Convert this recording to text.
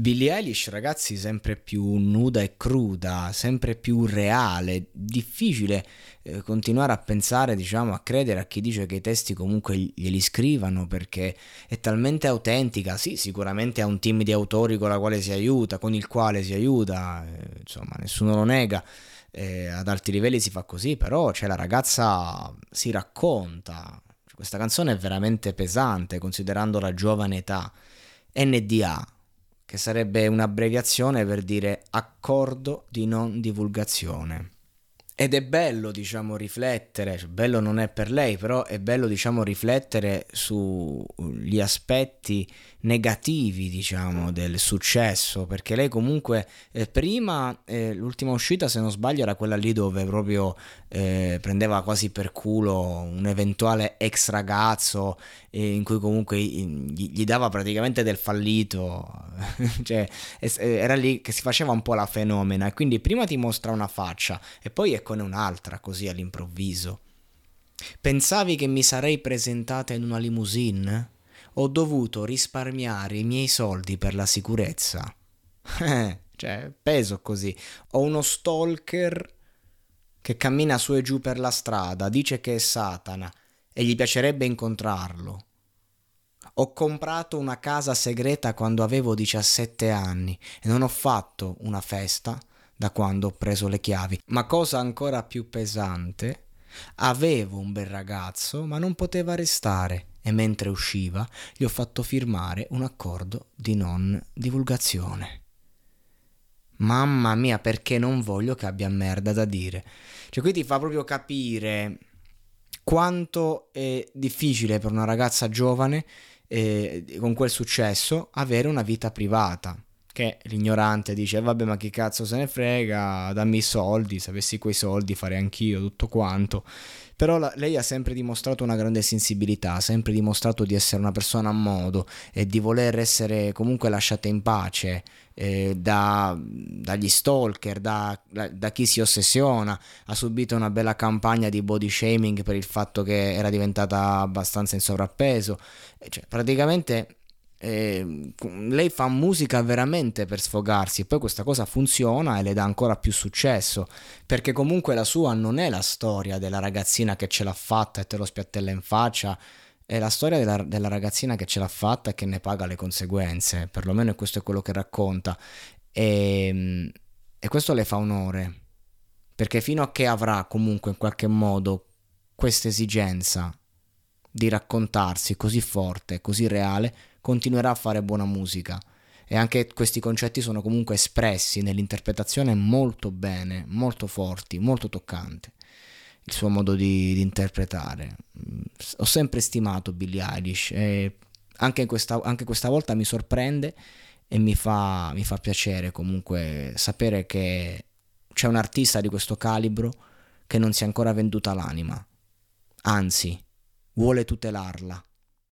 Billie Eilish, ragazzi, sempre più nuda e cruda, sempre più reale, difficile eh, continuare a pensare, diciamo, a credere a chi dice che i testi comunque glieli scrivano perché è talmente autentica. Sì, sicuramente ha un team di autori con aiuta, con il quale si aiuta, eh, insomma, nessuno lo nega. Eh, ad alti livelli si fa così, però cioè, la ragazza si racconta. Questa canzone è veramente pesante considerando la giovane età. NDA che sarebbe un'abbreviazione per dire accordo di non divulgazione. Ed è bello, diciamo, riflettere, cioè, bello non è per lei, però è bello, diciamo, riflettere sugli aspetti negativi, diciamo, del successo, perché lei comunque eh, prima, eh, l'ultima uscita, se non sbaglio, era quella lì dove proprio eh, prendeva quasi per culo un eventuale ex ragazzo eh, in cui comunque gli, gli, dava praticamente del fallito, cioè era lì che si faceva un po' la fenomena e quindi prima ti mostra una faccia e poi eccone un'altra così all'improvviso. Pensavi che mi sarei presentata in una limousine? ho dovuto risparmiare i miei soldi per la sicurezza. Cioè, peso così. Ho uno stalker che cammina su e giù per la strada, dice che è Satana e gli piacerebbe incontrarlo. Ho comprato una casa segreta quando avevo 17 anni e non ho fatto una festa da quando ho preso le chiavi. Ma cosa ancora più pesante, avevo un bel ragazzo ma non poteva restare e mentre usciva gli ho fatto firmare un accordo di non divulgazione. Mamma mia, perché non voglio che abbia merda da dire. Cioè, qui ti fa proprio capire quanto è difficile per una ragazza giovane eh, con quel successo avere una vita privata. Che l'ignorante dice: Vabbè, ma chi cazzo se ne frega? Dammi i soldi. Se avessi quei soldi farei anch'io tutto quanto. Però la, lei ha sempre dimostrato una grande sensibilità, ha sempre dimostrato di essere una persona a modo e di voler essere comunque lasciata in pace eh, da, dagli stalker, da, da, chi si ossessiona. Ha subito una bella campagna di body shaming per il fatto che era diventata abbastanza in sovrappeso. Cioè, praticamente eh, lei fa musica veramente per sfogarsi, poi questa cosa funziona e le dà ancora più successo, perché comunque la sua non è la storia della ragazzina che ce l'ha fatta e te lo spiattella in faccia, è la storia della, della ragazzina che ce l'ha fatta e che ne paga le conseguenze, perlomeno questo è quello che racconta, e, ehm, e questo le fa onore, perché fino a che avrà comunque in qualche modo questa esigenza di raccontarsi così forte, così reale, continuerà a fare buona musica. E anche questi concetti sono comunque espressi nell'interpretazione molto bene, molto forti, molto toccante. Il suo modo di, di interpretare. Ho sempre stimato Billie Eilish e anche questa, anche questa volta mi sorprende e mi fa, mi fa piacere comunque sapere che c'è un artista di questo calibro che non si è ancora venduta l'anima. Anzi, vuole tutelarla